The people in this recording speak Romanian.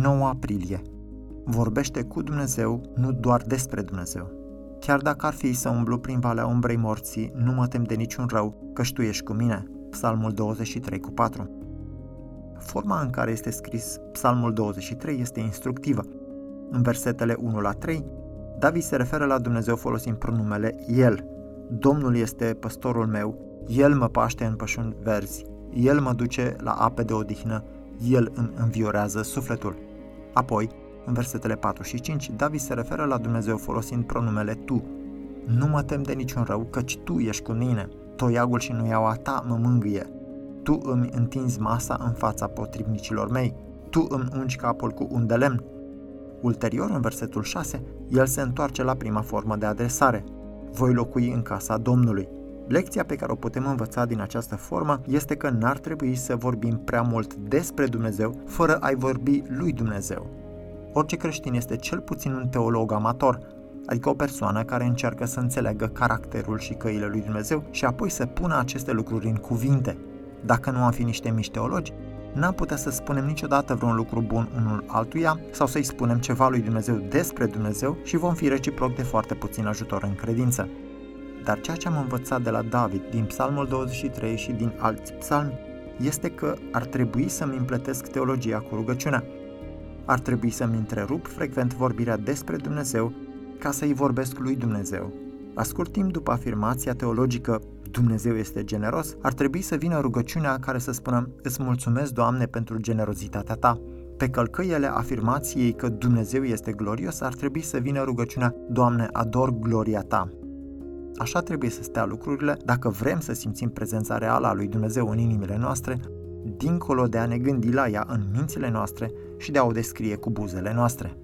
9 aprilie. Vorbește cu Dumnezeu, nu doar despre Dumnezeu. Chiar dacă ar fi să umblu prin valea umbrei morții, nu mă tem de niciun rău, căci Tu ești cu mine. Psalmul 23 cu 4. Forma în care este scris Psalmul 23 este instructivă. În versetele 1 la 3, David se referă la Dumnezeu folosind pronumele El. Domnul este păstorul meu, El mă paște în pășuni verzi, El mă duce la ape de odihnă, El îmi înviorează sufletul. Apoi, în versetele 4 și 5, David se referă la Dumnezeu folosind pronumele Tu. Nu mă tem de niciun rău, căci Tu ești cu mine. Toiagul și nuiaua Ta mă mângâie. Tu îmi întinzi masa în fața potrivnicilor mei. Tu îmi ungi capul cu un de lemn. Ulterior, în versetul 6, el se întoarce la prima formă de adresare. Voi locui în casa Domnului. Lecția pe care o putem învăța din această formă este că n-ar trebui să vorbim prea mult despre Dumnezeu fără a-i vorbi lui Dumnezeu. Orice creștin este cel puțin un teolog amator, adică o persoană care încearcă să înțeleagă caracterul și căile lui Dumnezeu și apoi să pună aceste lucruri în cuvinte. Dacă nu am fi niște mici teologi, n-am putea să spunem niciodată vreun lucru bun unul altuia sau să-i spunem ceva lui Dumnezeu despre Dumnezeu și vom fi reciproc de foarte puțin ajutor în credință. Dar ceea ce am învățat de la David din Psalmul 23 și din alți psalmi este că ar trebui să-mi împletesc teologia cu rugăciunea. Ar trebui să-mi întrerup frecvent vorbirea despre Dumnezeu ca să-i vorbesc lui Dumnezeu. La scurt timp după afirmația teologică Dumnezeu este generos, ar trebui să vină rugăciunea care să spună Îți mulțumesc, Doamne, pentru generozitatea Ta. Pe călcăiele afirmației că Dumnezeu este glorios, ar trebui să vină rugăciunea Doamne, ador gloria Ta. Așa trebuie să stea lucrurile dacă vrem să simțim prezența reală a lui Dumnezeu în inimile noastre, dincolo de a ne gândi la ea în mințile noastre și de a o descrie cu buzele noastre.